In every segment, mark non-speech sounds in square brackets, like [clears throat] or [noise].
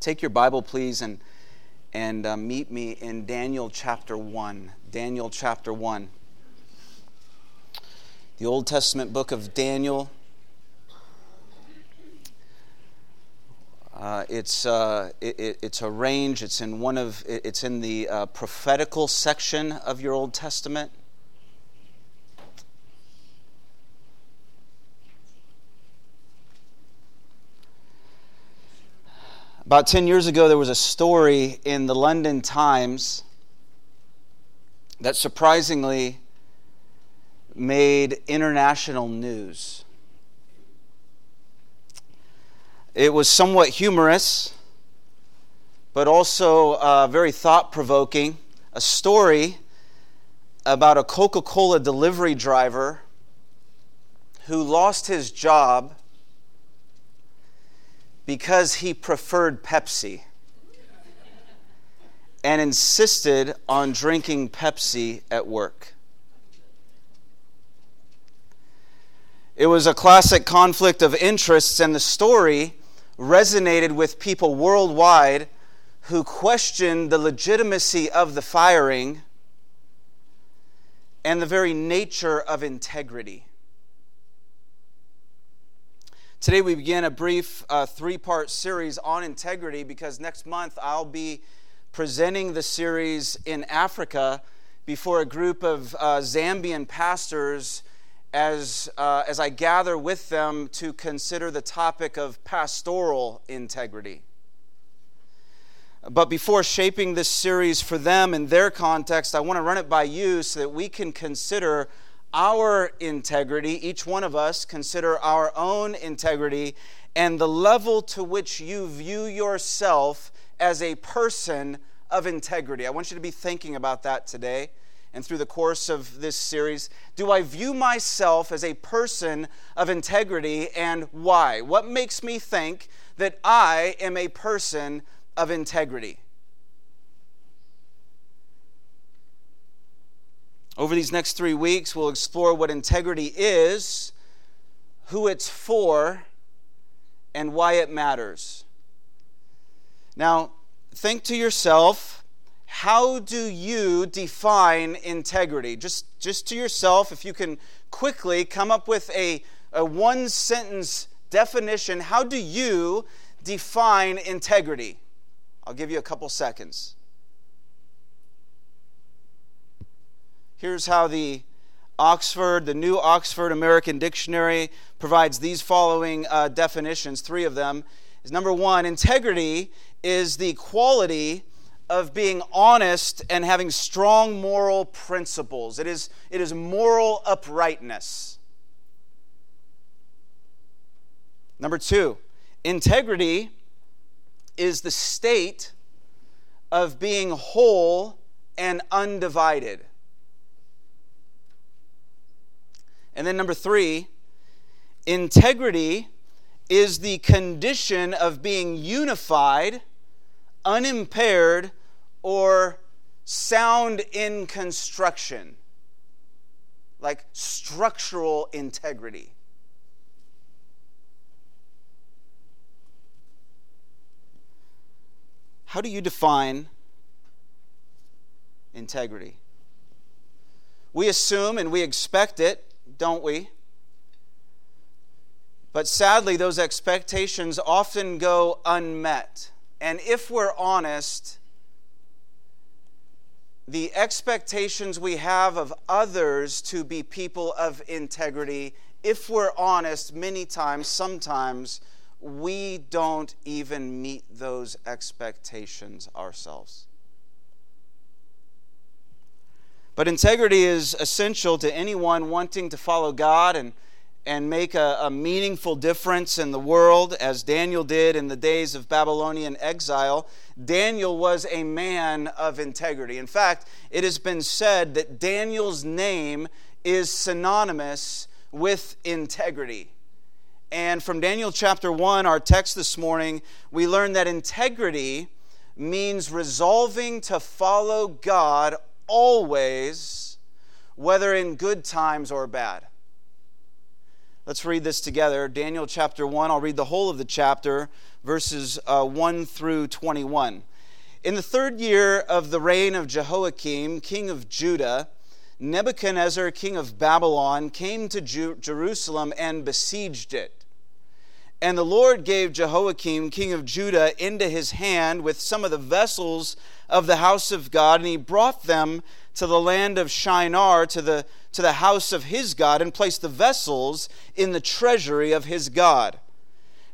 Take your Bible, please, and, and uh, meet me in Daniel chapter 1. Daniel chapter 1. The Old Testament book of Daniel. Uh, it's, uh, it, it's arranged, it's in, one of, it's in the uh, prophetical section of your Old Testament. About 10 years ago, there was a story in the London Times that surprisingly made international news. It was somewhat humorous, but also uh, very thought provoking. A story about a Coca Cola delivery driver who lost his job because he preferred Pepsi and insisted on drinking Pepsi at work. It was a classic conflict of interests, and the story resonated with people worldwide who questioned the legitimacy of the firing and the very nature of integrity. Today, we begin a brief uh, three part series on integrity because next month I'll be presenting the series in Africa before a group of uh, Zambian pastors as, uh, as I gather with them to consider the topic of pastoral integrity. But before shaping this series for them in their context, I want to run it by you so that we can consider our integrity, each one of us consider our own integrity and the level to which you view yourself as a person of integrity. I want you to be thinking about that today and through the course of this series. Do I view myself as a person of integrity and why? What makes me think that I am a person of integrity? Over these next three weeks, we'll explore what integrity is, who it's for, and why it matters. Now, think to yourself how do you define integrity? Just, just to yourself, if you can quickly come up with a, a one sentence definition, how do you define integrity? I'll give you a couple seconds. Here's how the Oxford, the new Oxford American Dictionary, provides these following uh, definitions. Three of them is number one, integrity is the quality of being honest and having strong moral principles. It is, it is moral uprightness. Number two, integrity is the state of being whole and undivided. And then number three, integrity is the condition of being unified, unimpaired, or sound in construction, like structural integrity. How do you define integrity? We assume and we expect it don't we? But sadly, those expectations often go unmet. And if we're honest, the expectations we have of others to be people of integrity, if we're honest, many times, sometimes, we don't even meet those expectations ourselves. But integrity is essential to anyone wanting to follow God and, and make a, a meaningful difference in the world, as Daniel did in the days of Babylonian exile. Daniel was a man of integrity. In fact, it has been said that Daniel's name is synonymous with integrity. And from Daniel chapter 1, our text this morning, we learn that integrity means resolving to follow God always, whether in good times or bad. Let's read this together. Daniel chapter 1, I'll read the whole of the chapter, verses uh, 1 through 21. In the third year of the reign of Jehoiakim, king of Judah, Nebuchadnezzar, king of Babylon, came to Ju- Jerusalem and besieged it. And the Lord gave Jehoiakim, king of Judah, into his hand with some of the vessels of the house of God, and he brought them to the land of Shinar, to the, to the house of his God, and placed the vessels in the treasury of his God.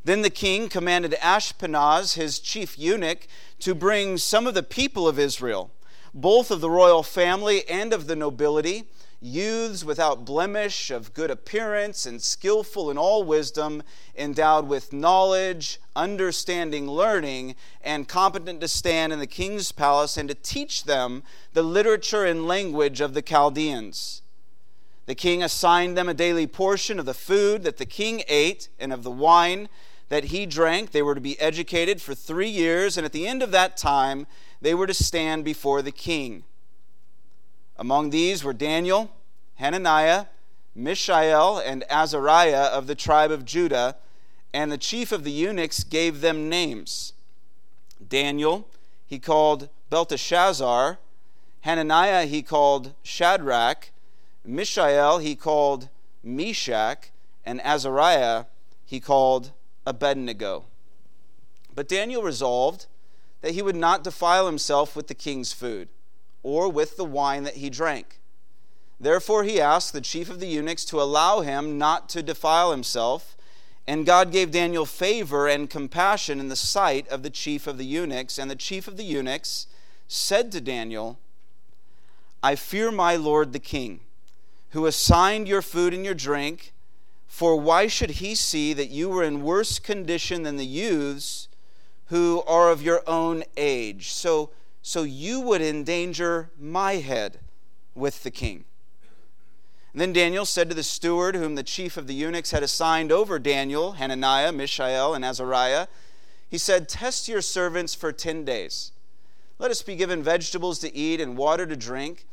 Then the king commanded Ashpenaz, his chief eunuch, to bring some of the people of Israel, both of the royal family and of the nobility youths without blemish, of good appearance, and skillful in all wisdom, endowed with knowledge, understanding, learning, and competent to stand in the king's palace and to teach them the literature and language of the Chaldeans. The king assigned them a daily portion of the food that the king ate and of the wine that he drank. They were to be educated for three years, and at the end of that time, they were to stand before the king. Among these were Daniel, Hananiah, Mishael, and Azariah of the tribe of Judah, and the chief of the eunuchs gave them names. Daniel he called Belteshazzar, Hananiah he called Shadrach, Mishael he called Meshach, and Azariah he called Abednego. But Daniel resolved that he would not defile himself with the king's food or with the wine that he drank. Therefore, he asked the chief of the eunuchs to allow him not to defile himself. And God gave Daniel favor and compassion in the sight of the chief of the eunuchs. And the chief of the eunuchs said to Daniel, I fear my lord the king, who assigned your food and your drink. For why should he see that you were in worse condition than the youths who are of your own age? So so you would endanger my head with the king. And then Daniel said to the steward, whom the chief of the eunuchs had assigned over Daniel, Hananiah, Mishael, and Azariah, he said, Test your servants for ten days. Let us be given vegetables to eat and water to drink,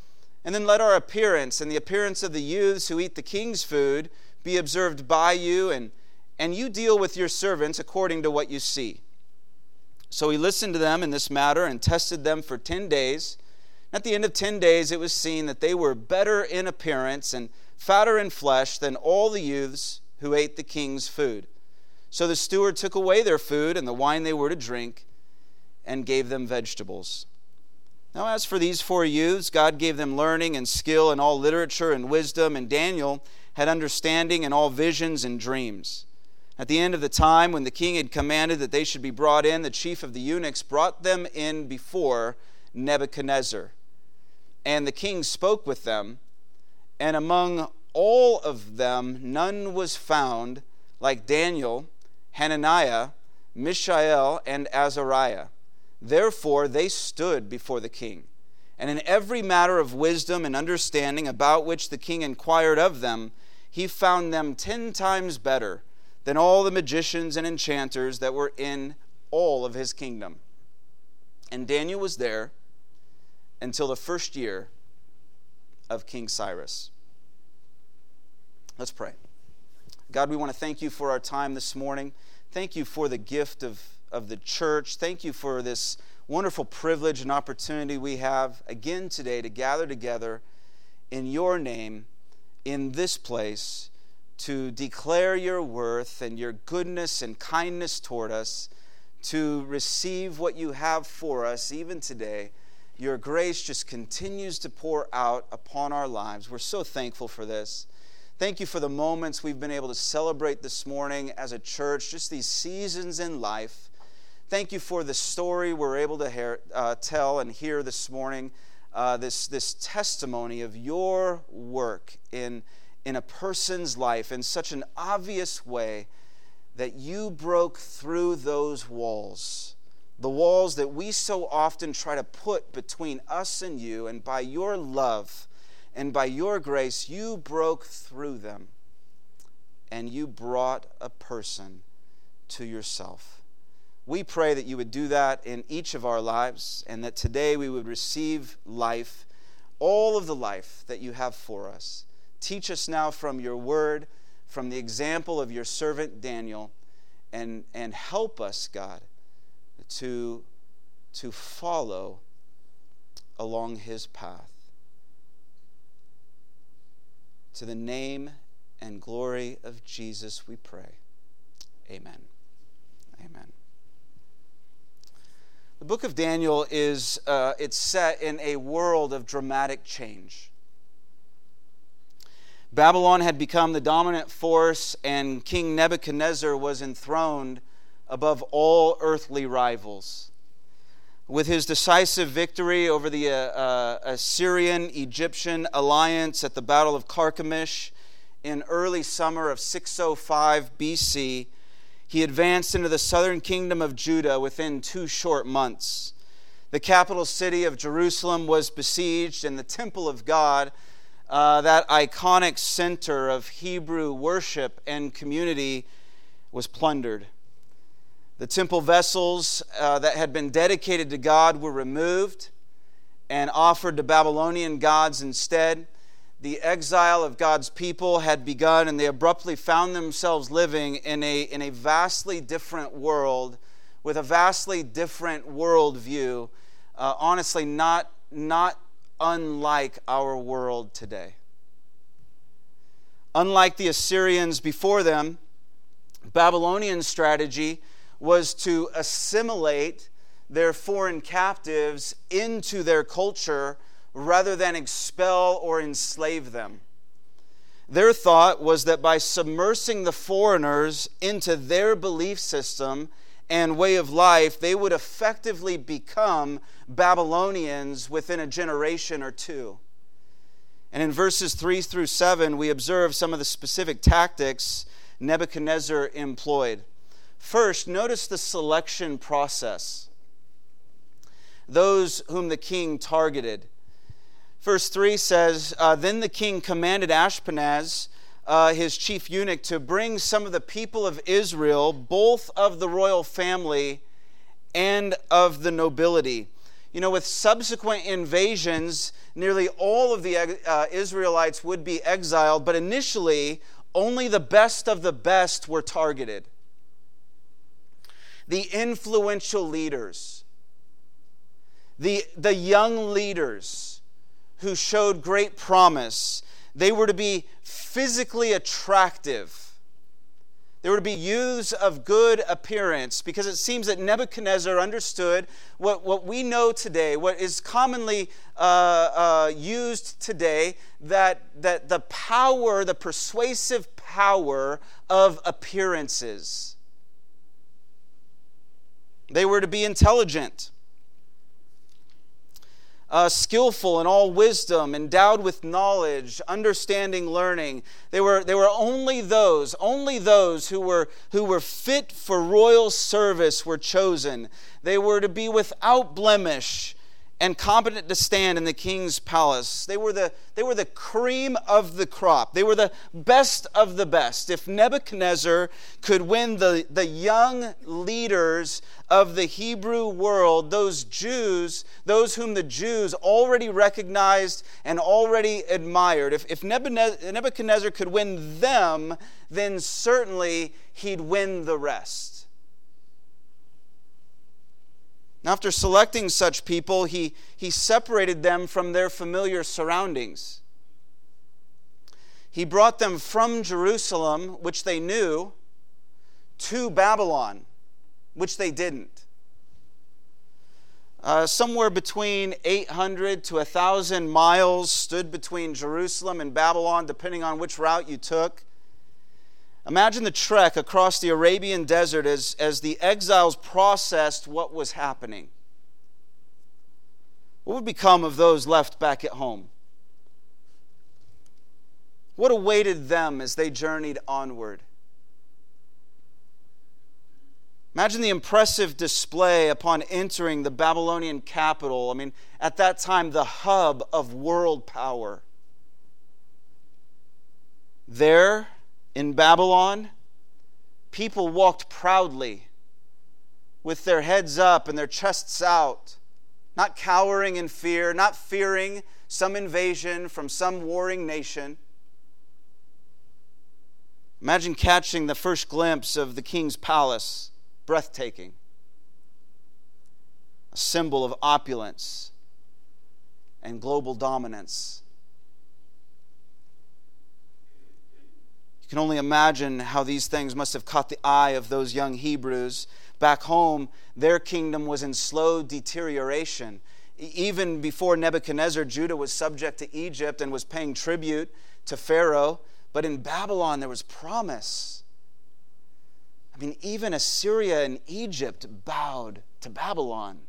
and then let our appearance and the appearance of the youths who eat the king's food be observed by you, and, and you deal with your servants according to what you see. So he listened to them in this matter and tested them for 10 days. At the end of 10 days, it was seen that they were better in appearance and fatter in flesh than all the youths who ate the king's food. So the steward took away their food and the wine they were to drink and gave them vegetables. Now, as for these four youths, God gave them learning and skill in all literature and wisdom, and Daniel had understanding in all visions and dreams. At the end of the time, when the king had commanded that they should be brought in, the chief of the eunuchs brought them in before Nebuchadnezzar. And the king spoke with them, and among all of them none was found like Daniel, Hananiah, Mishael, and Azariah. Therefore they stood before the king. And in every matter of wisdom and understanding about which the king inquired of them, he found them ten times better than all the magicians and enchanters that were in all of his kingdom. And Daniel was there until the first year of King Cyrus. Let's pray. God, we want to thank you for our time this morning. Thank you for the gift of, of the church. Thank you for this wonderful privilege and opportunity we have again today to gather together in your name in this place to declare your worth and your goodness and kindness toward us, to receive what you have for us even today. Your grace just continues to pour out upon our lives. We're so thankful for this. Thank you for the moments we've been able to celebrate this morning as a church, just these seasons in life. Thank you for the story we're able to hear, uh, tell and hear this morning, uh, this, this testimony of your work in in a person's life in such an obvious way that you broke through those walls. The walls that we so often try to put between us and you, and by your love and by your grace, you broke through them and you brought a person to yourself. We pray that you would do that in each of our lives and that today we would receive life, all of the life that you have for us. Teach us now from your word, from the example of your servant Daniel, and, and help us, God, to, to follow along his path. To the name and glory of Jesus, we pray. Amen. Amen. The book of Daniel is uh, it's set in a world of dramatic change. Babylon had become the dominant force, and King Nebuchadnezzar was enthroned above all earthly rivals. With his decisive victory over the uh, uh, Assyrian Egyptian alliance at the Battle of Carchemish in early summer of 605 BC, he advanced into the southern kingdom of Judah within two short months. The capital city of Jerusalem was besieged, and the temple of God uh, that iconic center of Hebrew worship and community was plundered. The temple vessels uh, that had been dedicated to God were removed and offered to Babylonian gods instead. The exile of God's people had begun, and they abruptly found themselves living in a, in a vastly different world with a vastly different worldview. Uh, honestly, not, not unlike our world today. Unlike the Assyrians before them, Babylonian strategy was to assimilate their foreign captives into their culture rather than expel or enslave them. Their thought was that by submersing the foreigners into their belief system and way of life, they would effectively become Babylonians within a generation or two. And in verses 3 through 7, we observe some of the specific tactics Nebuchadnezzar employed. First, notice the selection process. Those whom the king targeted. Verse 3 says uh, Then the king commanded Ashpenaz uh, his chief eunuch to bring some of the people of Israel, both of the royal family and of the nobility. You know, with subsequent invasions, nearly all of the uh, Israelites would be exiled, but initially, only the best of the best were targeted. The influential leaders, the, the young leaders who showed great promise, they were to be physically attractive. They were to be youths of good appearance because it seems that Nebuchadnezzar understood what, what we know today, what is commonly uh, uh, used today, that, that the power, the persuasive power of appearances. They were to be intelligent uh, skillful in all wisdom, endowed with knowledge, understanding, learning. They were, they were only those, only those who were, who were fit for royal service were chosen. They were to be without blemish and competent to stand in the king's palace. They were the, they were the cream of the crop. They were the best of the best. If Nebuchadnezzar could win the, the young leaders of the Hebrew world, those Jews, those whom the Jews already recognized and already admired, if, if Nebuchadnezzar could win them, then certainly he'd win the rest. After selecting such people, he, he separated them from their familiar surroundings. He brought them from Jerusalem, which they knew, to Babylon, which they didn't. Uh, somewhere between 800 to 1,000 miles stood between Jerusalem and Babylon, depending on which route you took. Imagine the trek across the Arabian desert as, as the exiles processed what was happening. What would become of those left back at home? What awaited them as they journeyed onward? Imagine the impressive display upon entering the Babylonian capital. I mean, at that time, the hub of world power. There, in Babylon, people walked proudly with their heads up and their chests out, not cowering in fear, not fearing some invasion from some warring nation. Imagine catching the first glimpse of the king's palace, breathtaking, a symbol of opulence and global dominance. Can only imagine how these things must have caught the eye of those young Hebrews. Back home, their kingdom was in slow deterioration. Even before Nebuchadnezzar, Judah was subject to Egypt and was paying tribute to Pharaoh. But in Babylon, there was promise. I mean, even Assyria and Egypt bowed to Babylon.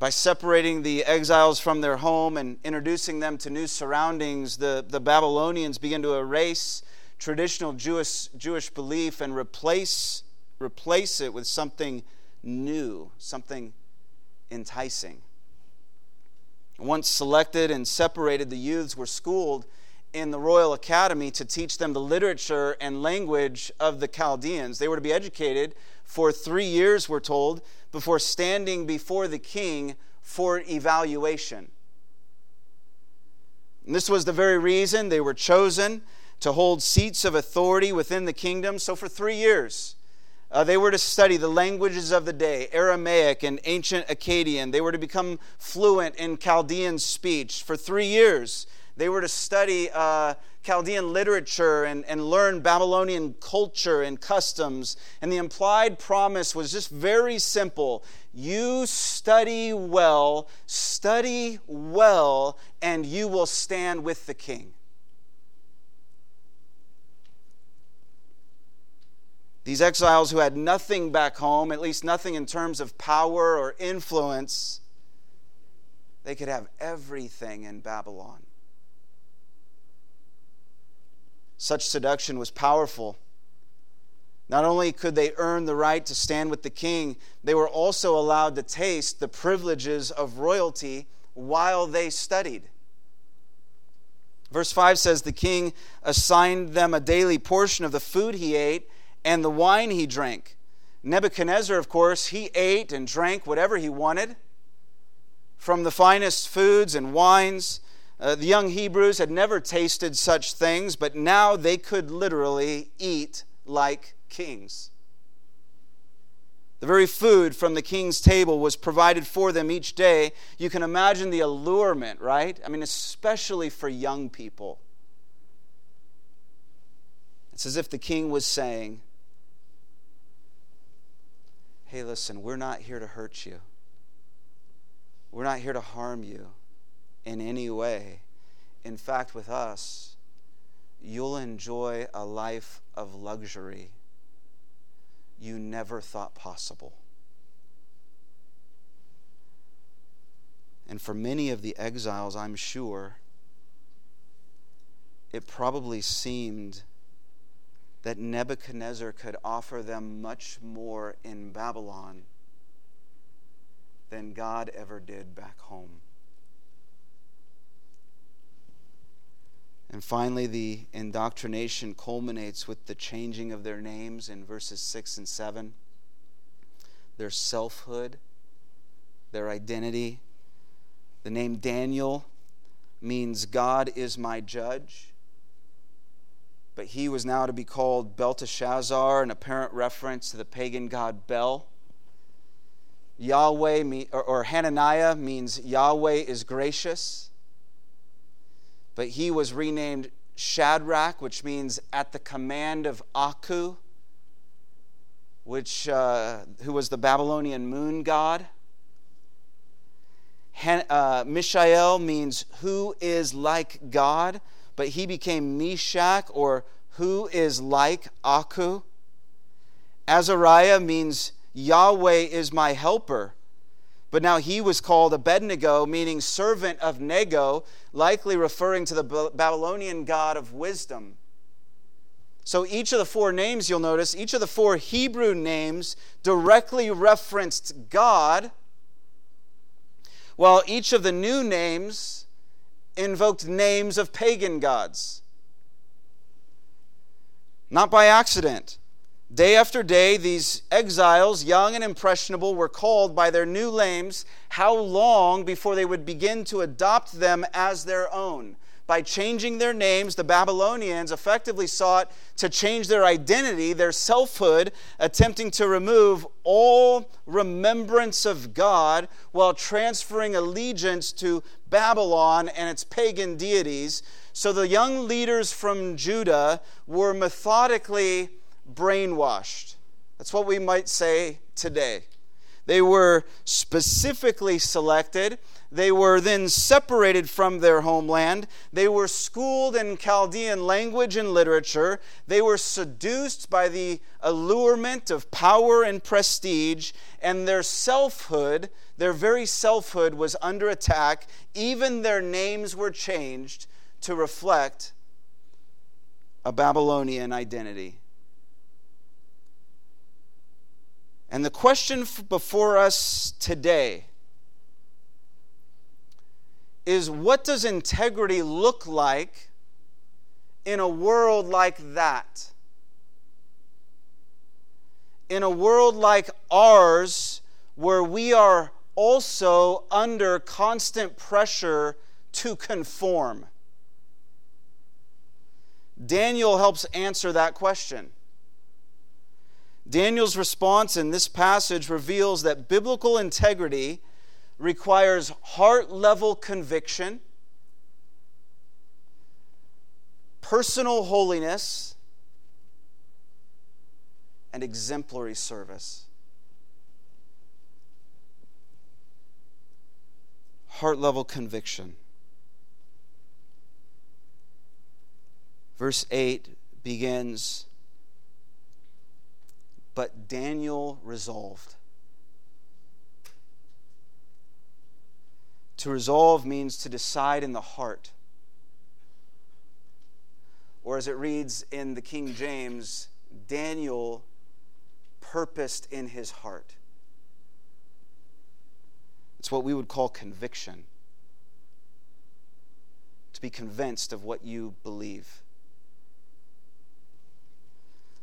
By separating the exiles from their home and introducing them to new surroundings, the, the Babylonians began to erase traditional Jewish, Jewish belief and replace, replace it with something new, something enticing. Once selected and separated, the youths were schooled in the Royal Academy to teach them the literature and language of the Chaldeans. They were to be educated for three years, we're told, before standing before the king for evaluation. And this was the very reason they were chosen to hold seats of authority within the kingdom. So, for three years, uh, they were to study the languages of the day, Aramaic and ancient Akkadian. They were to become fluent in Chaldean speech. For three years, they were to study uh, Chaldean literature and, and learn Babylonian culture and customs. And the implied promise was just very simple you study well, study well, and you will stand with the king. These exiles who had nothing back home, at least nothing in terms of power or influence, they could have everything in Babylon. Such seduction was powerful. Not only could they earn the right to stand with the king, they were also allowed to taste the privileges of royalty while they studied. Verse 5 says the king assigned them a daily portion of the food he ate and the wine he drank. Nebuchadnezzar, of course, he ate and drank whatever he wanted from the finest foods and wines uh, the young Hebrews had never tasted such things, but now they could literally eat like kings. The very food from the king's table was provided for them each day. You can imagine the allurement, right? I mean, especially for young people. It's as if the king was saying, Hey, listen, we're not here to hurt you, we're not here to harm you in any way. In fact, with us, you'll enjoy a life of luxury you never thought possible. And for many of the exiles, I'm sure, it probably seemed that Nebuchadnezzar could offer them much more in Babylon than God ever did back home. And finally, the indoctrination culminates with the changing of their names in verses 6 and 7. Their selfhood, their identity. The name Daniel means God is my judge. But he was now to be called Belteshazzar, an apparent reference to the pagan god Bel. Yahweh, or Hananiah, means Yahweh is gracious but he was renamed Shadrach, which means at the command of Aku, which, uh, who was the Babylonian moon god. Han, uh, Mishael means who is like God, but he became Meshach or who is like Aku. Azariah means Yahweh is my helper. But now he was called Abednego, meaning servant of Nego, likely referring to the Babylonian god of wisdom. So each of the four names, you'll notice, each of the four Hebrew names directly referenced God, while each of the new names invoked names of pagan gods. Not by accident. Day after day, these exiles, young and impressionable, were called by their new names. How long before they would begin to adopt them as their own? by changing their names, the Babylonians effectively sought to change their identity, their selfhood, attempting to remove all remembrance of God while transferring allegiance to Babylon and its pagan deities. So the young leaders from Judah were methodically brainwashed. That's what we might say today. They were specifically selected they were then separated from their homeland. They were schooled in Chaldean language and literature. They were seduced by the allurement of power and prestige, and their selfhood, their very selfhood, was under attack. Even their names were changed to reflect a Babylonian identity. And the question before us today is what does integrity look like in a world like that? In a world like ours, where we are also under constant pressure to conform? Daniel helps answer that question. Daniel's response in this passage reveals that biblical integrity requires heart level conviction, personal holiness, and exemplary service. Heart level conviction. Verse 8 begins But Daniel resolved. To resolve means to decide in the heart. Or as it reads in the King James, Daniel purposed in his heart. It's what we would call conviction. To be convinced of what you believe.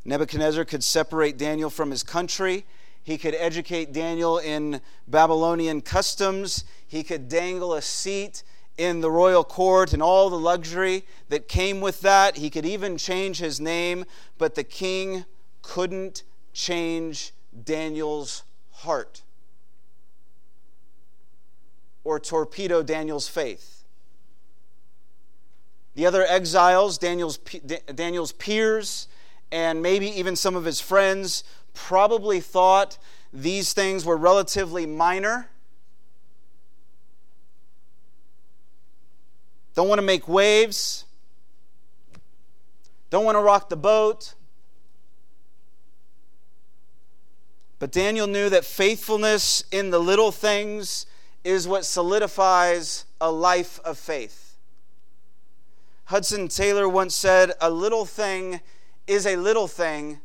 Nebuchadnezzar could separate Daniel from his country he could educate Daniel in Babylonian customs. He could dangle a seat in the royal court and all the luxury that came with that. He could even change his name, but the king couldn't change Daniel's heart or torpedo Daniel's faith. The other exiles, Daniel's, Daniel's peers, and maybe even some of his friends probably thought these things were relatively minor. Don't want to make waves. Don't want to rock the boat. But Daniel knew that faithfulness in the little things is what solidifies a life of faith. Hudson Taylor once said, A little thing is a little thing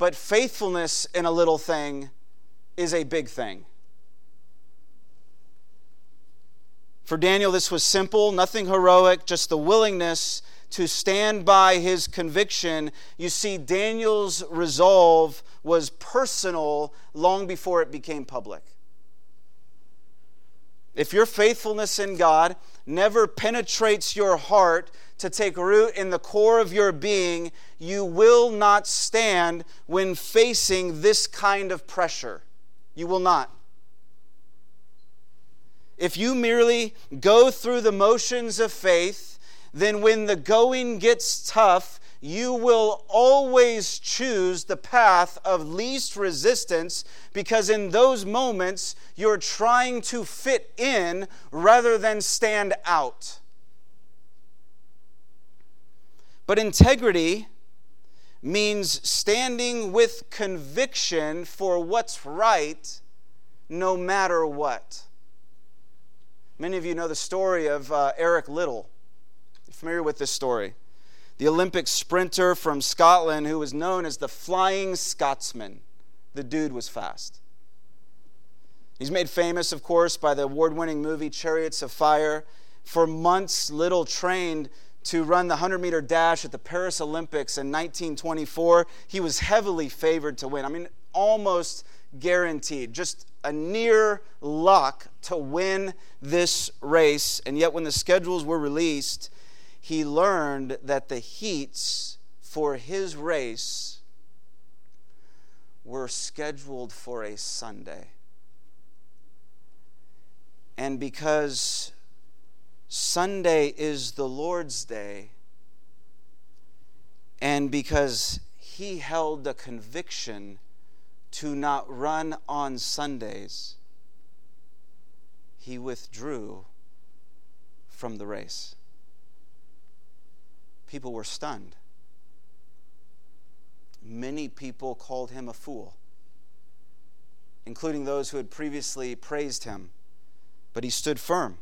but faithfulness in a little thing is a big thing. For Daniel, this was simple, nothing heroic, just the willingness to stand by his conviction. You see, Daniel's resolve was personal long before it became public. If your faithfulness in God never penetrates your heart to take root in the core of your being, you will not stand when facing this kind of pressure. You will not. If you merely go through the motions of faith, then when the going gets tough, you will always choose the path of least resistance because in those moments you're trying to fit in rather than stand out. But integrity means standing with conviction for what's right no matter what. Many of you know the story of uh, Eric Liddell. You're familiar with this story? The Olympic sprinter from Scotland who was known as the Flying Scotsman. The dude was fast. He's made famous, of course, by the award winning movie Chariots of Fire. For months, Liddell trained to run the 100 meter dash at the Paris Olympics in 1924. He was heavily favored to win. I mean, almost guaranteed. Just a near luck to win this race. And yet, when the schedules were released, he learned that the heats for his race were scheduled for a Sunday. And because Sunday is the Lord's day, and because he held the conviction to not run on Sundays, he withdrew from the race. People were stunned. Many people called him a fool, including those who had previously praised him. But he stood firm.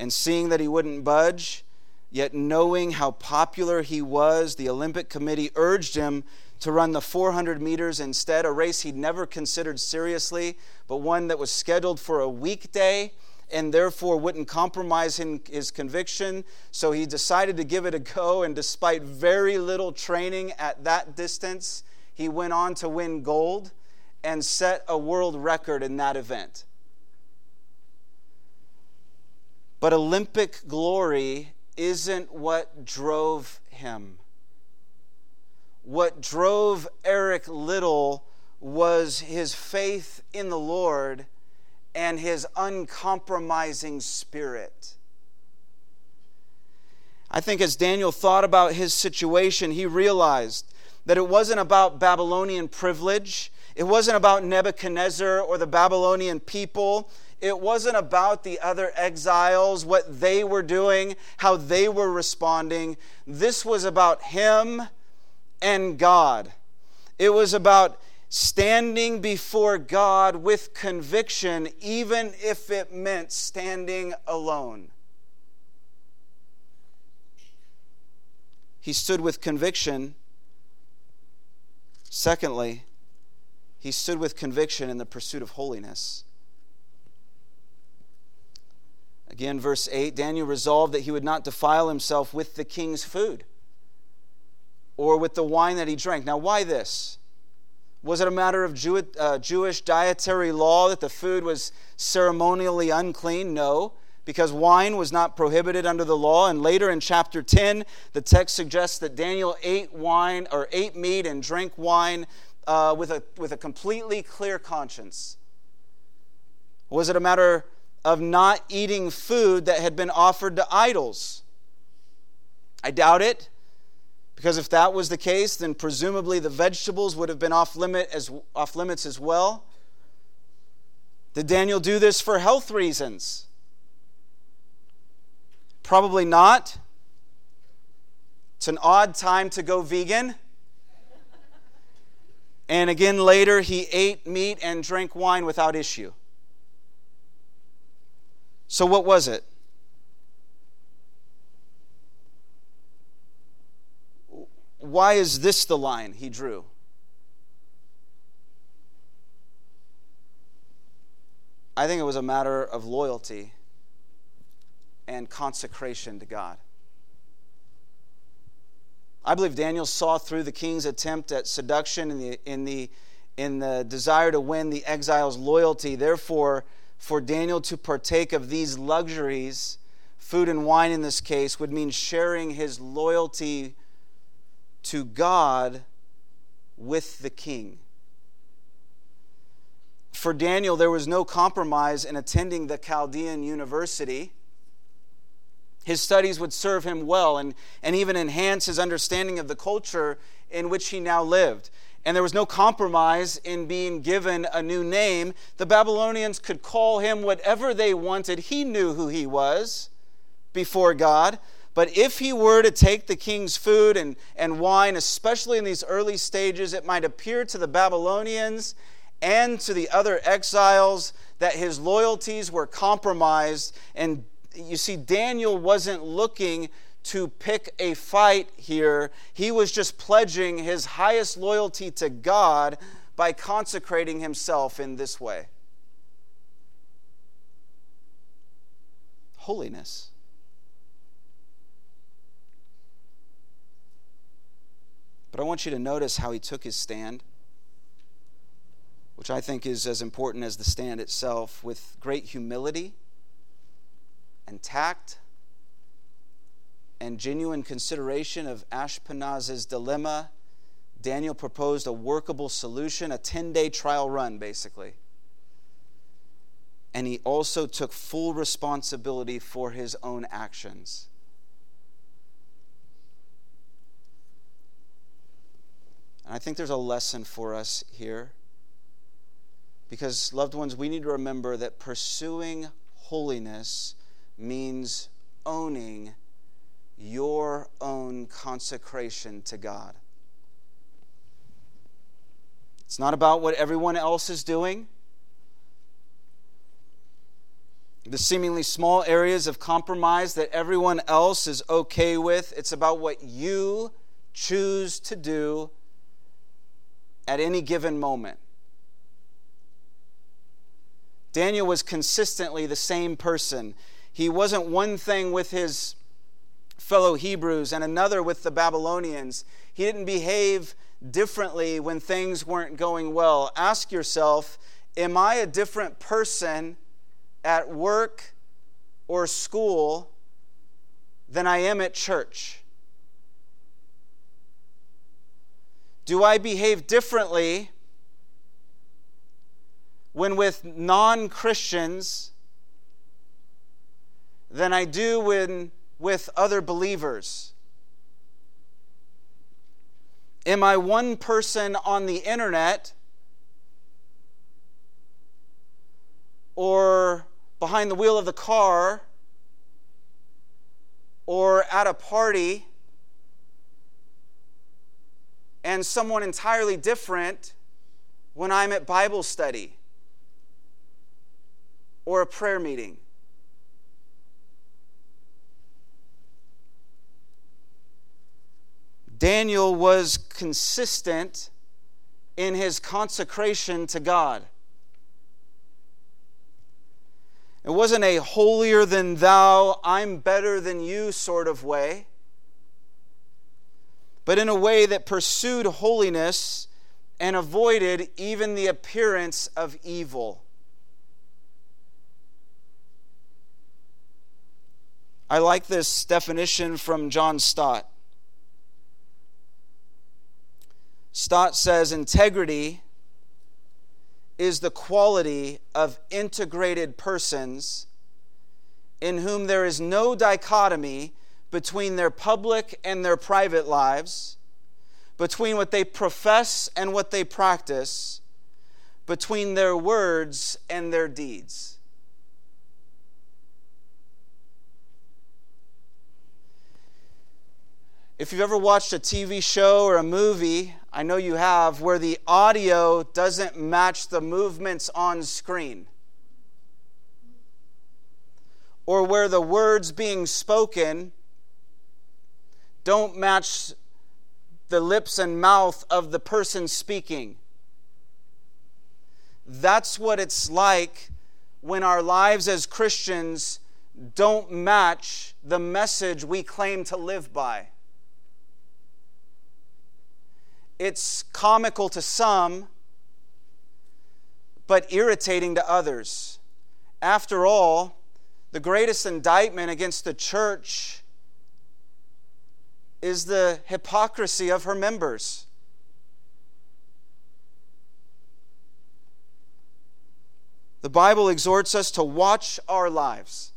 And seeing that he wouldn't budge, yet knowing how popular he was, the Olympic Committee urged him to run the 400 meters instead, a race he'd never considered seriously, but one that was scheduled for a weekday and therefore wouldn't compromise his conviction. So he decided to give it a go, and despite very little training at that distance, he went on to win gold and set a world record in that event. But Olympic glory isn't what drove him. What drove Eric Liddell was his faith in the Lord and his uncompromising spirit. I think as Daniel thought about his situation, he realized that it wasn't about Babylonian privilege, it wasn't about Nebuchadnezzar or the Babylonian people. It wasn't about the other exiles, what they were doing, how they were responding. This was about him and God. It was about standing before God with conviction, even if it meant standing alone. He stood with conviction. Secondly, he stood with conviction in the pursuit of holiness. Again, verse 8 Daniel resolved that he would not defile himself with the king's food or with the wine that he drank. Now, why this? Was it a matter of Jew, uh, Jewish dietary law that the food was ceremonially unclean? No, because wine was not prohibited under the law. And later in chapter 10, the text suggests that Daniel ate wine or ate meat and drank wine uh, with, a, with a completely clear conscience. Was it a matter of not eating food that had been offered to idols? I doubt it. Because if that was the case, then presumably the vegetables would have been off, limit as, off limits as well. Did Daniel do this for health reasons? Probably not. It's an odd time to go vegan. And again, later, he ate meat and drank wine without issue. So, what was it? why is this the line he drew? I think it was a matter of loyalty and consecration to God. I believe Daniel saw through the king's attempt at seduction in the, in the, in the desire to win the exile's loyalty. Therefore, for Daniel to partake of these luxuries, food and wine in this case, would mean sharing his loyalty to God with the king. For Daniel, there was no compromise in attending the Chaldean University. His studies would serve him well and, and even enhance his understanding of the culture in which he now lived. And there was no compromise in being given a new name. The Babylonians could call him whatever they wanted. He knew who he was before God. But if he were to take the king's food and, and wine, especially in these early stages, it might appear to the Babylonians and to the other exiles that his loyalties were compromised. And you see, Daniel wasn't looking to pick a fight here, he was just pledging his highest loyalty to God by consecrating himself in this way. Holiness. But I want you to notice how he took his stand, which I think is as important as the stand itself, with great humility and tact and genuine consideration of Ashpenaz's dilemma, Daniel proposed a workable solution, a 10 day trial run, basically. And he also took full responsibility for his own actions. And I think there's a lesson for us here. Because, loved ones, we need to remember that pursuing holiness means owning your own consecration to God. It's not about what everyone else is doing. The seemingly small areas of compromise that everyone else is okay with. It's about what you choose to do at any given moment. Daniel was consistently the same person. He wasn't one thing with his fellow Hebrews and another with the Babylonians. He didn't behave differently when things weren't going well. Ask yourself Am I a different person at work or school than I am at church? Do I behave differently when with non Christians than I do when with other believers? Am I one person on the internet or behind the wheel of the car or at a party and someone entirely different when I'm at Bible study? or a prayer meeting. Daniel was consistent in his consecration to God. It wasn't a holier than thou, I'm better than you sort of way, but in a way that pursued holiness and avoided even the appearance of evil. I like this definition from John Stott. Stott says integrity is the quality of integrated persons in whom there is no dichotomy between their public and their private lives, between what they profess and what they practice, between their words and their deeds. If you've ever watched a TV show or a movie, I know you have, where the audio doesn't match the movements on screen, or where the words being spoken don't match the lips and mouth of the person speaking. That's what it's like when our lives as Christians don't match the message we claim to live by. It's comical to some, but irritating to others. After all, the greatest indictment against the church is the hypocrisy of her members. The Bible exhorts us to watch our lives,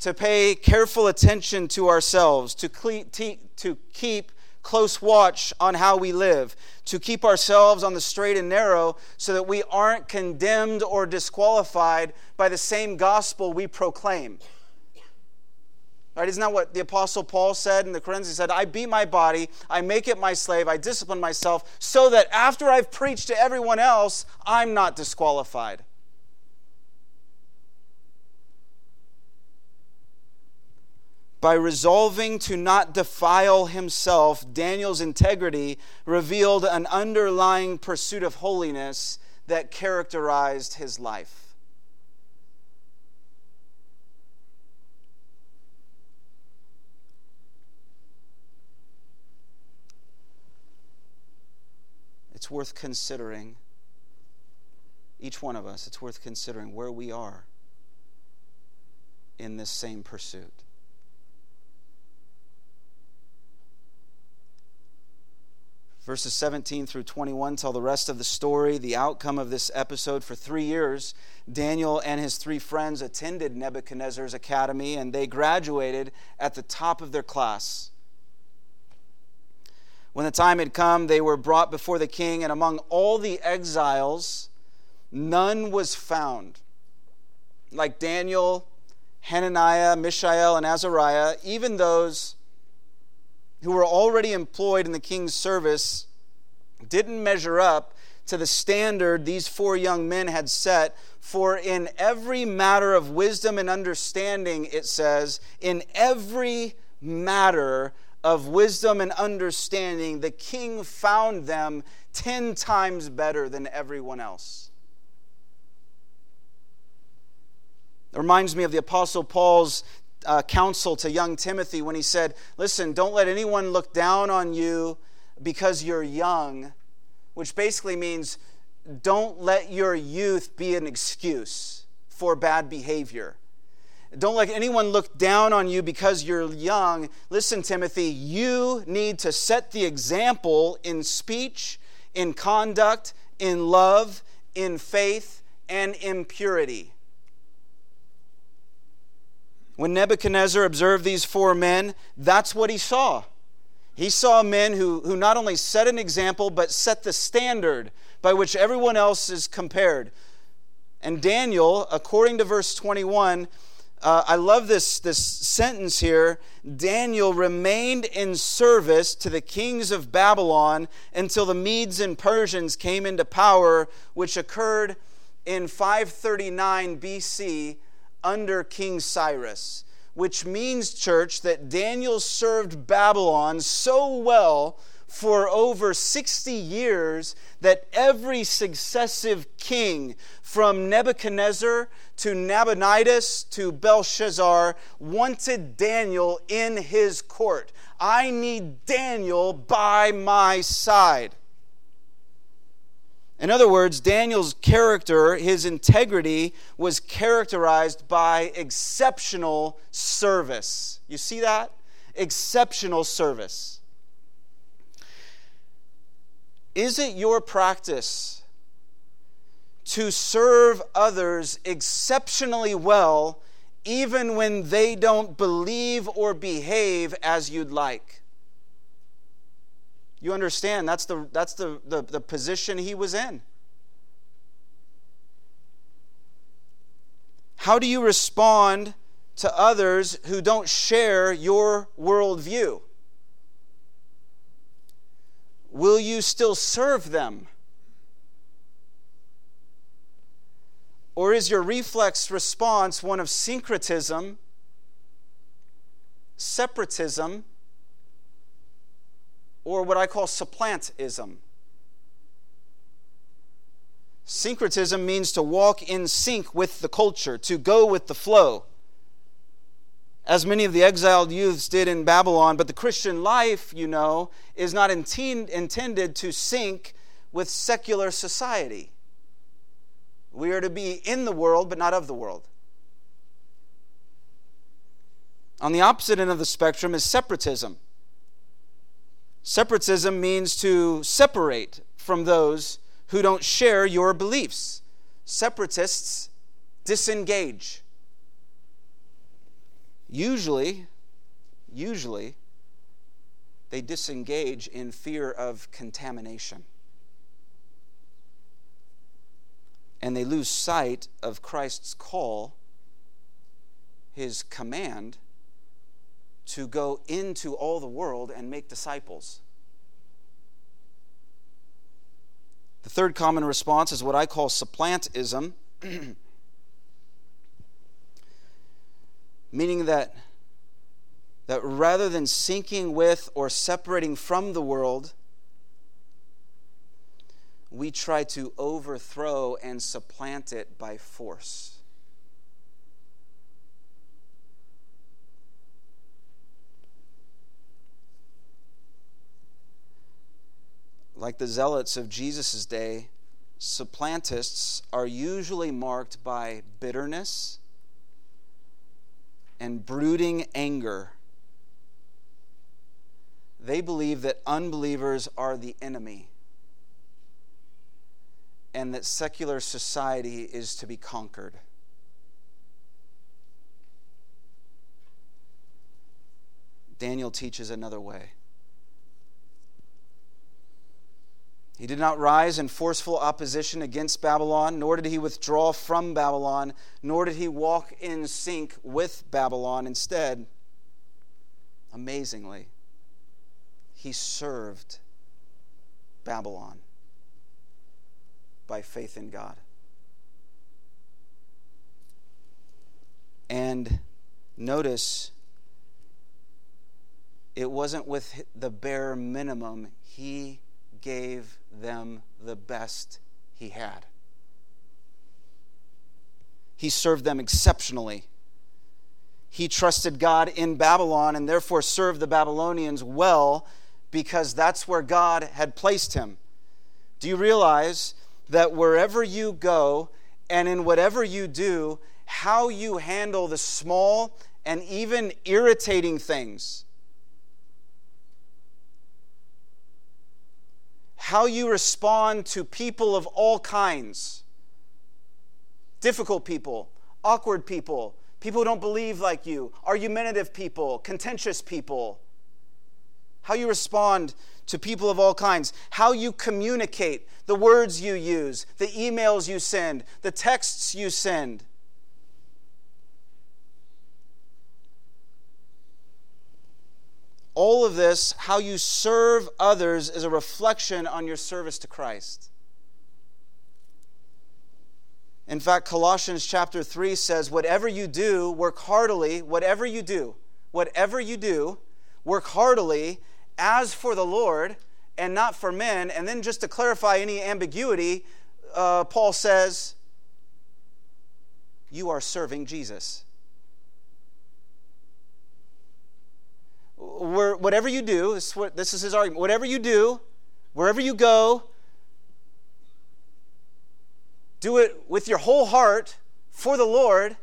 to pay careful attention to ourselves, to, keep close watch on how we live, to keep ourselves on the straight and narrow so that we aren't condemned or disqualified by the same gospel we proclaim. Right? Isn't that what the Apostle Paul said in the Corinthians? He said, I beat my body, I make it my slave, I discipline myself, so that after I've preached to everyone else, I'm not disqualified. By resolving to not defile himself, Daniel's integrity revealed an underlying pursuit of holiness that characterized his life. It's worth considering, each one of us, it's worth considering where we are in this same pursuit. Verses 17 through 21 tell the rest of the story, the outcome of this episode. For three years, Daniel and his three friends attended Nebuchadnezzar's academy, and they graduated at the top of their class. When the time had come, they were brought before the king, and among all the exiles, none was found. Like Daniel, Hananiah, Mishael, and Azariah, even those who were already employed in the king's service didn't measure up to the standard these four young men had set. For in every matter of wisdom and understanding, it says, in every matter of wisdom and understanding, the king found them ten times better than everyone else. It reminds me of the Apostle Paul's uh, counsel to young Timothy when he said, Listen, don't let anyone look down on you because you're young, which basically means don't let your youth be an excuse for bad behavior. Don't let anyone look down on you because you're young. Listen, Timothy, you need to set the example in speech, in conduct, in love, in faith, and in purity. When Nebuchadnezzar observed these four men, that's what he saw. He saw men who, who not only set an example, but set the standard by which everyone else is compared. And Daniel, according to verse 21, uh, I love this, this sentence here. Daniel remained in service to the kings of Babylon until the Medes and Persians came into power, which occurred in 539 BC under King Cyrus, which means, church, that Daniel served Babylon so well for over 60 years that every successive king, from Nebuchadnezzar to Nabonidus to Belshazzar, wanted Daniel in his court. I need Daniel by my side. In other words, Daniel's character, his integrity, was characterized by exceptional service. You see that? Exceptional service. Is it your practice to serve others exceptionally well, even when they don't believe or behave as you'd like? You understand that's the, that's the, the, the position he was in. How do you respond to others who don't share your worldview? Will you still serve them? Or is your reflex response one of syncretism, separatism, or what I call supplantism. Syncretism means to walk in sync with the culture, to go with the flow, as many of the exiled youths did in Babylon. But the Christian life, you know, is not intended to sync with secular society. We are to be in the world, but not of the world. On the opposite end of the spectrum is separatism. Separatism means to separate from those who don't share your beliefs. Separatists disengage. Usually, usually, they disengage in fear of contamination. And they lose sight of Christ's call, his command to go into all the world and make disciples. The third common response is what I call supplantism, [clears throat] meaning that, that rather than syncing with or separating from the world, we try to overthrow and supplant it by force. Like the zealots of Jesus' day, supplantists are usually marked by bitterness and brooding anger. they believe that unbelievers are the enemy and that secular society is to be conquered. Daniel teaches another way. He did not rise in forceful opposition against Babylon, nor did he withdraw from Babylon, nor did he walk in sync with Babylon. Instead, amazingly, he served Babylon by faith in God. And notice, it wasn't with the bare minimum. He gave them the best he had. He served them exceptionally. He trusted God in Babylon and therefore served the Babylonians well because that's where God had placed him. Do you realize that wherever you go and in whatever you do, how you handle the small and even irritating things how you respond to people of all kinds difficult people, awkward people, people who don't believe like you, argumentative people, contentious people. How you respond to people of all kinds, how you communicate, the words you use, the emails you send, the texts you send. All of this, how you serve others, is a reflection on your service to Christ. In fact, Colossians chapter 3 says, Whatever you do, work heartily, whatever you do, whatever you do, work heartily as for the Lord and not for men. And then, just to clarify any ambiguity, uh, Paul says, You are serving Jesus. Whatever you do, this is, what, this is his argument, whatever you do, wherever you go, do it with your whole heart for the Lord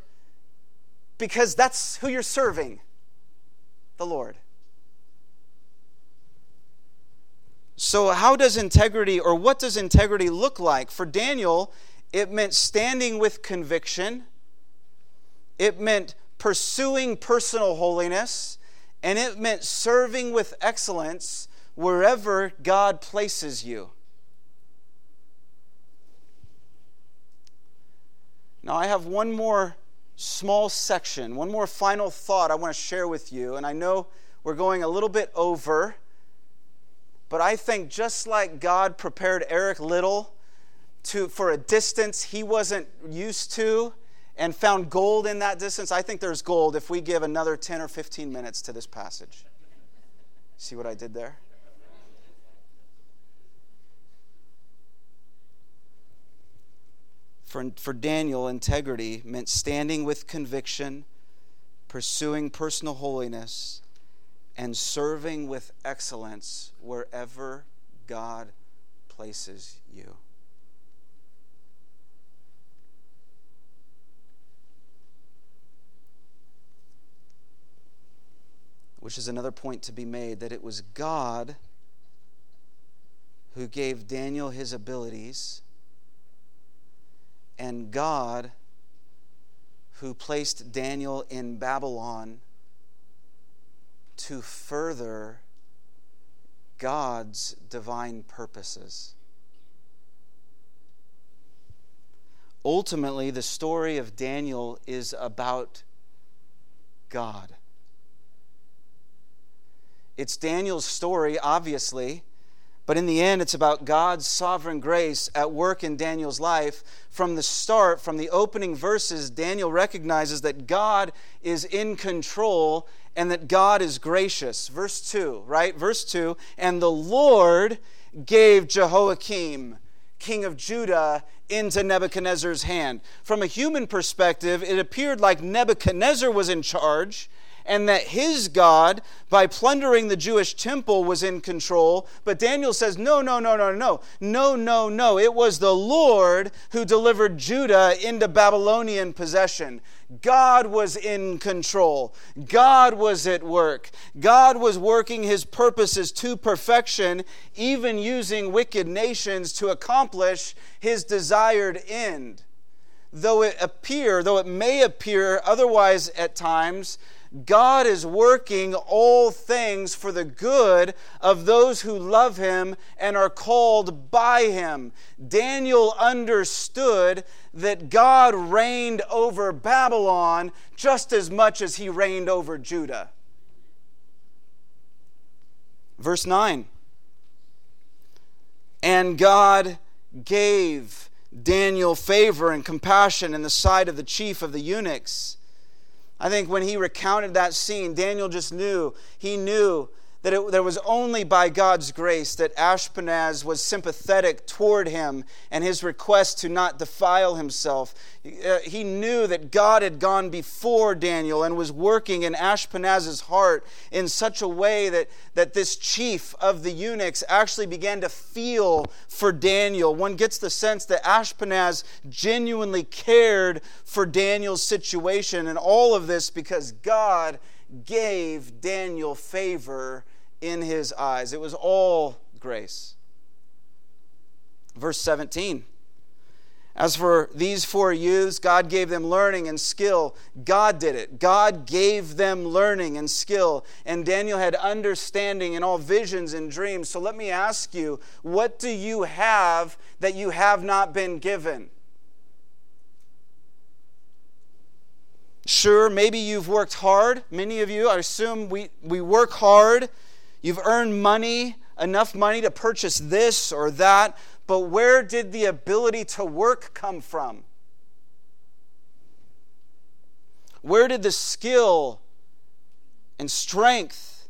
because that's who you're serving the Lord. So, how does integrity, or what does integrity look like? For Daniel, it meant standing with conviction, it meant pursuing personal holiness, and it meant serving with excellence wherever God places you. Now, I have one more small section, one more final thought I want to share with you. And I know we're going a little bit over, but I think just like God prepared Eric Liddell to, for a distance he wasn't used to, and found gold in that distance, I think there's gold if we give another 10 or 15 minutes to this passage. See what I did there? For, for Daniel, integrity meant standing with conviction, pursuing personal holiness, and serving with excellence wherever God places you. Which is another point to be made that it was God who gave Daniel his abilities, and God who placed Daniel in Babylon to further God's divine purposes. Ultimately, the story of Daniel is about God. It's Daniel's story, obviously, but in the end, it's about God's sovereign grace at work in Daniel's life. From the start, from the opening verses, Daniel recognizes that God is in control and that God is gracious. Verse 2, right? Verse 2 And the Lord gave Jehoiakim, king of Judah, into Nebuchadnezzar's hand. From a human perspective, it appeared like Nebuchadnezzar was in charge and that his God, by plundering the Jewish temple, was in control. But Daniel says, no, no, no, no, no, no, no, no. It was the Lord who delivered Judah into Babylonian possession. God was in control. God was at work. God was working his purposes to perfection, even using wicked nations to accomplish his desired end. Though it appear, though it may appear otherwise at times, God is working all things for the good of those who love him and are called by him. Daniel understood that God reigned over Babylon just as much as he reigned over Judah. Verse 9 And God gave Daniel favor and compassion in the sight of the chief of the eunuchs I think when he recounted that scene, Daniel just knew, he knew that it, there was only by God's grace that Ashpenaz was sympathetic toward him and his request to not defile himself. Uh, he knew that God had gone before Daniel and was working in Ashpenaz's heart in such a way that, that this chief of the eunuchs actually began to feel for Daniel. One gets the sense that Ashpenaz genuinely cared for Daniel's situation, and all of this because God gave Daniel favor in his eyes. It was all grace. Verse 17. As for these four youths, God gave them learning and skill. God did it. God gave them learning and skill. And Daniel had understanding in all visions and dreams. So let me ask you what do you have that you have not been given? Sure, maybe you've worked hard. Many of you, I assume we, we work hard You've earned money, enough money to purchase this or that, but where did the ability to work come from? Where did the skill and strength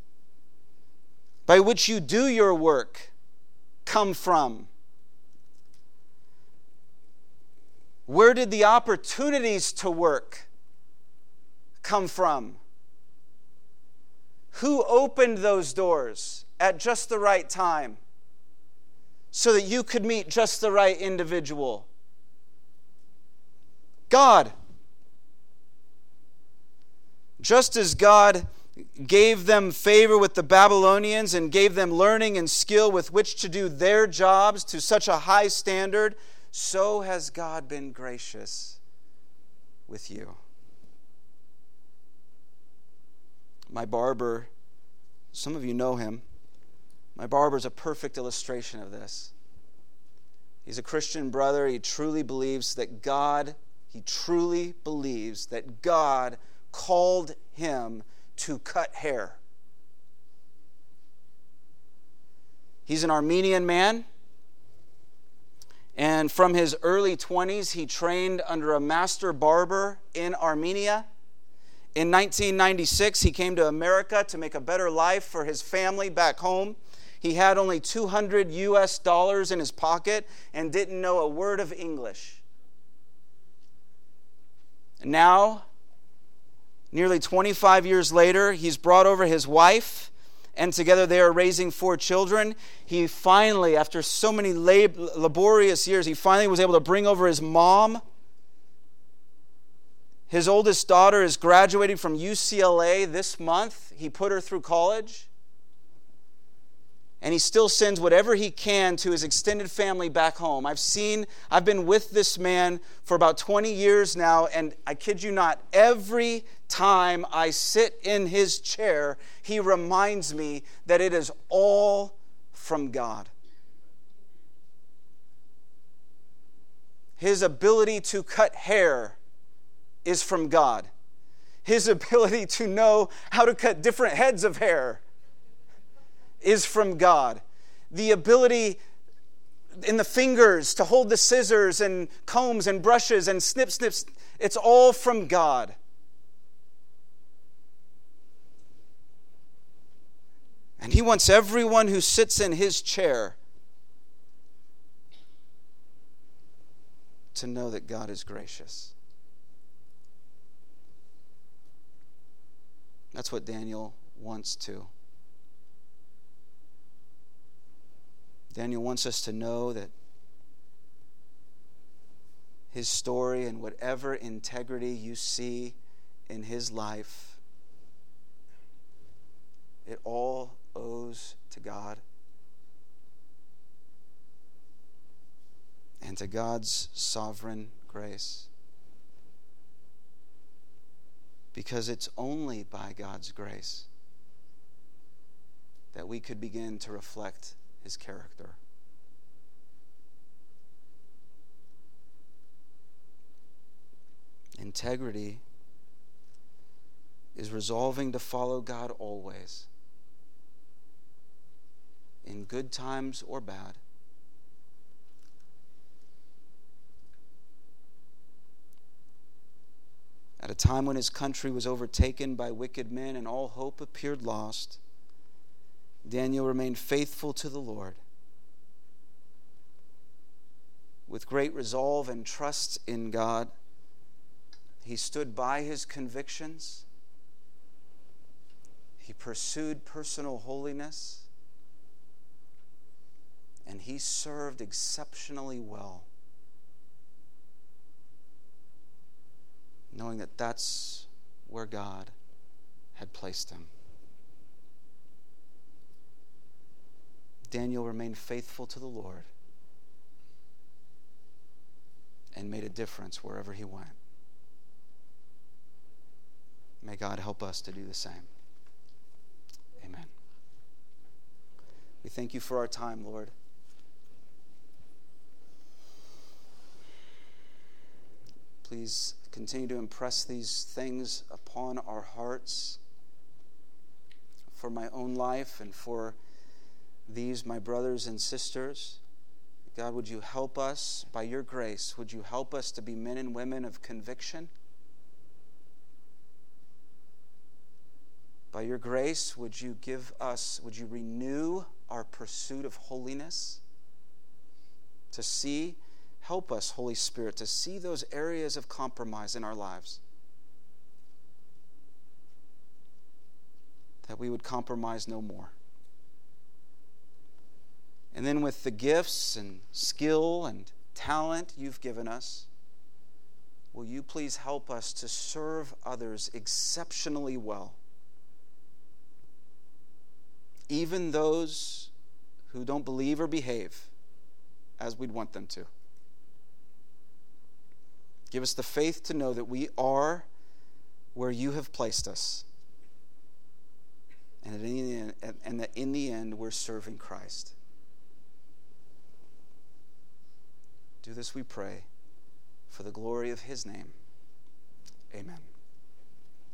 by which you do your work come from? Where did the opportunities to work come from? Who opened those doors at just the right time so that you could meet just the right individual? God. Just as God gave them favor with the Babylonians and gave them learning and skill with which to do their jobs to such a high standard, so has God been gracious with you. My barber, some of you know him. My barber is a perfect illustration of this. He's a Christian brother. He truly believes that God, he truly believes that God called him to cut hair. He's an Armenian man. And from his early 20s, he trained under a master barber in Armenia. In 1996, he came to America to make a better life for his family back home. He had only 200 US dollars in his pocket and didn't know a word of English. Now, nearly 25 years later, he's brought over his wife, and together they are raising four children. He finally, after so many lab- laborious years, he finally was able to bring over his mom his oldest daughter is graduating from UCLA this month. He put her through college. And he still sends whatever he can to his extended family back home. I've seen, I've been with this man for about 20 years now, and I kid you not, every time I sit in his chair, he reminds me that it is all from God. His ability to cut hair is from God. His ability to know how to cut different heads of hair is from God. The ability in the fingers to hold the scissors and combs and brushes and snip, snips, it's all from God. And He wants everyone who sits in His chair to know that God is gracious. That's what Daniel wants to. Daniel wants us to know that his story and whatever integrity you see in his life, it all owes to God and to God's sovereign grace. Because it's only by God's grace that we could begin to reflect his character. Integrity is resolving to follow God always, in good times or bad. At a time when his country was overtaken by wicked men and all hope appeared lost, Daniel remained faithful to the Lord. With great resolve and trust in God, he stood by his convictions. He pursued personal holiness. And he served exceptionally well, knowing that that's where God had placed him. Daniel remained faithful to the Lord and made a difference wherever he went. May God help us to do the same. Amen. We thank you for our time, Lord. Please continue to impress these things upon our hearts for my own life and for these, my brothers and sisters. God, would you help us by your grace? Would you help us to be men and women of conviction? By your grace, would you give us, would you renew our pursuit of holiness? To see, help us, Holy Spirit, to see those areas of compromise in our lives. That we would compromise no more. And then with the gifts and skill and talent you've given us, will you please help us to serve others exceptionally well? Even those who don't believe or behave as we'd want them to. Give us the faith to know that we are where you have placed us. And that in the end, and that in the end we're serving Christ. Do this, we pray, for the glory of his name. Amen.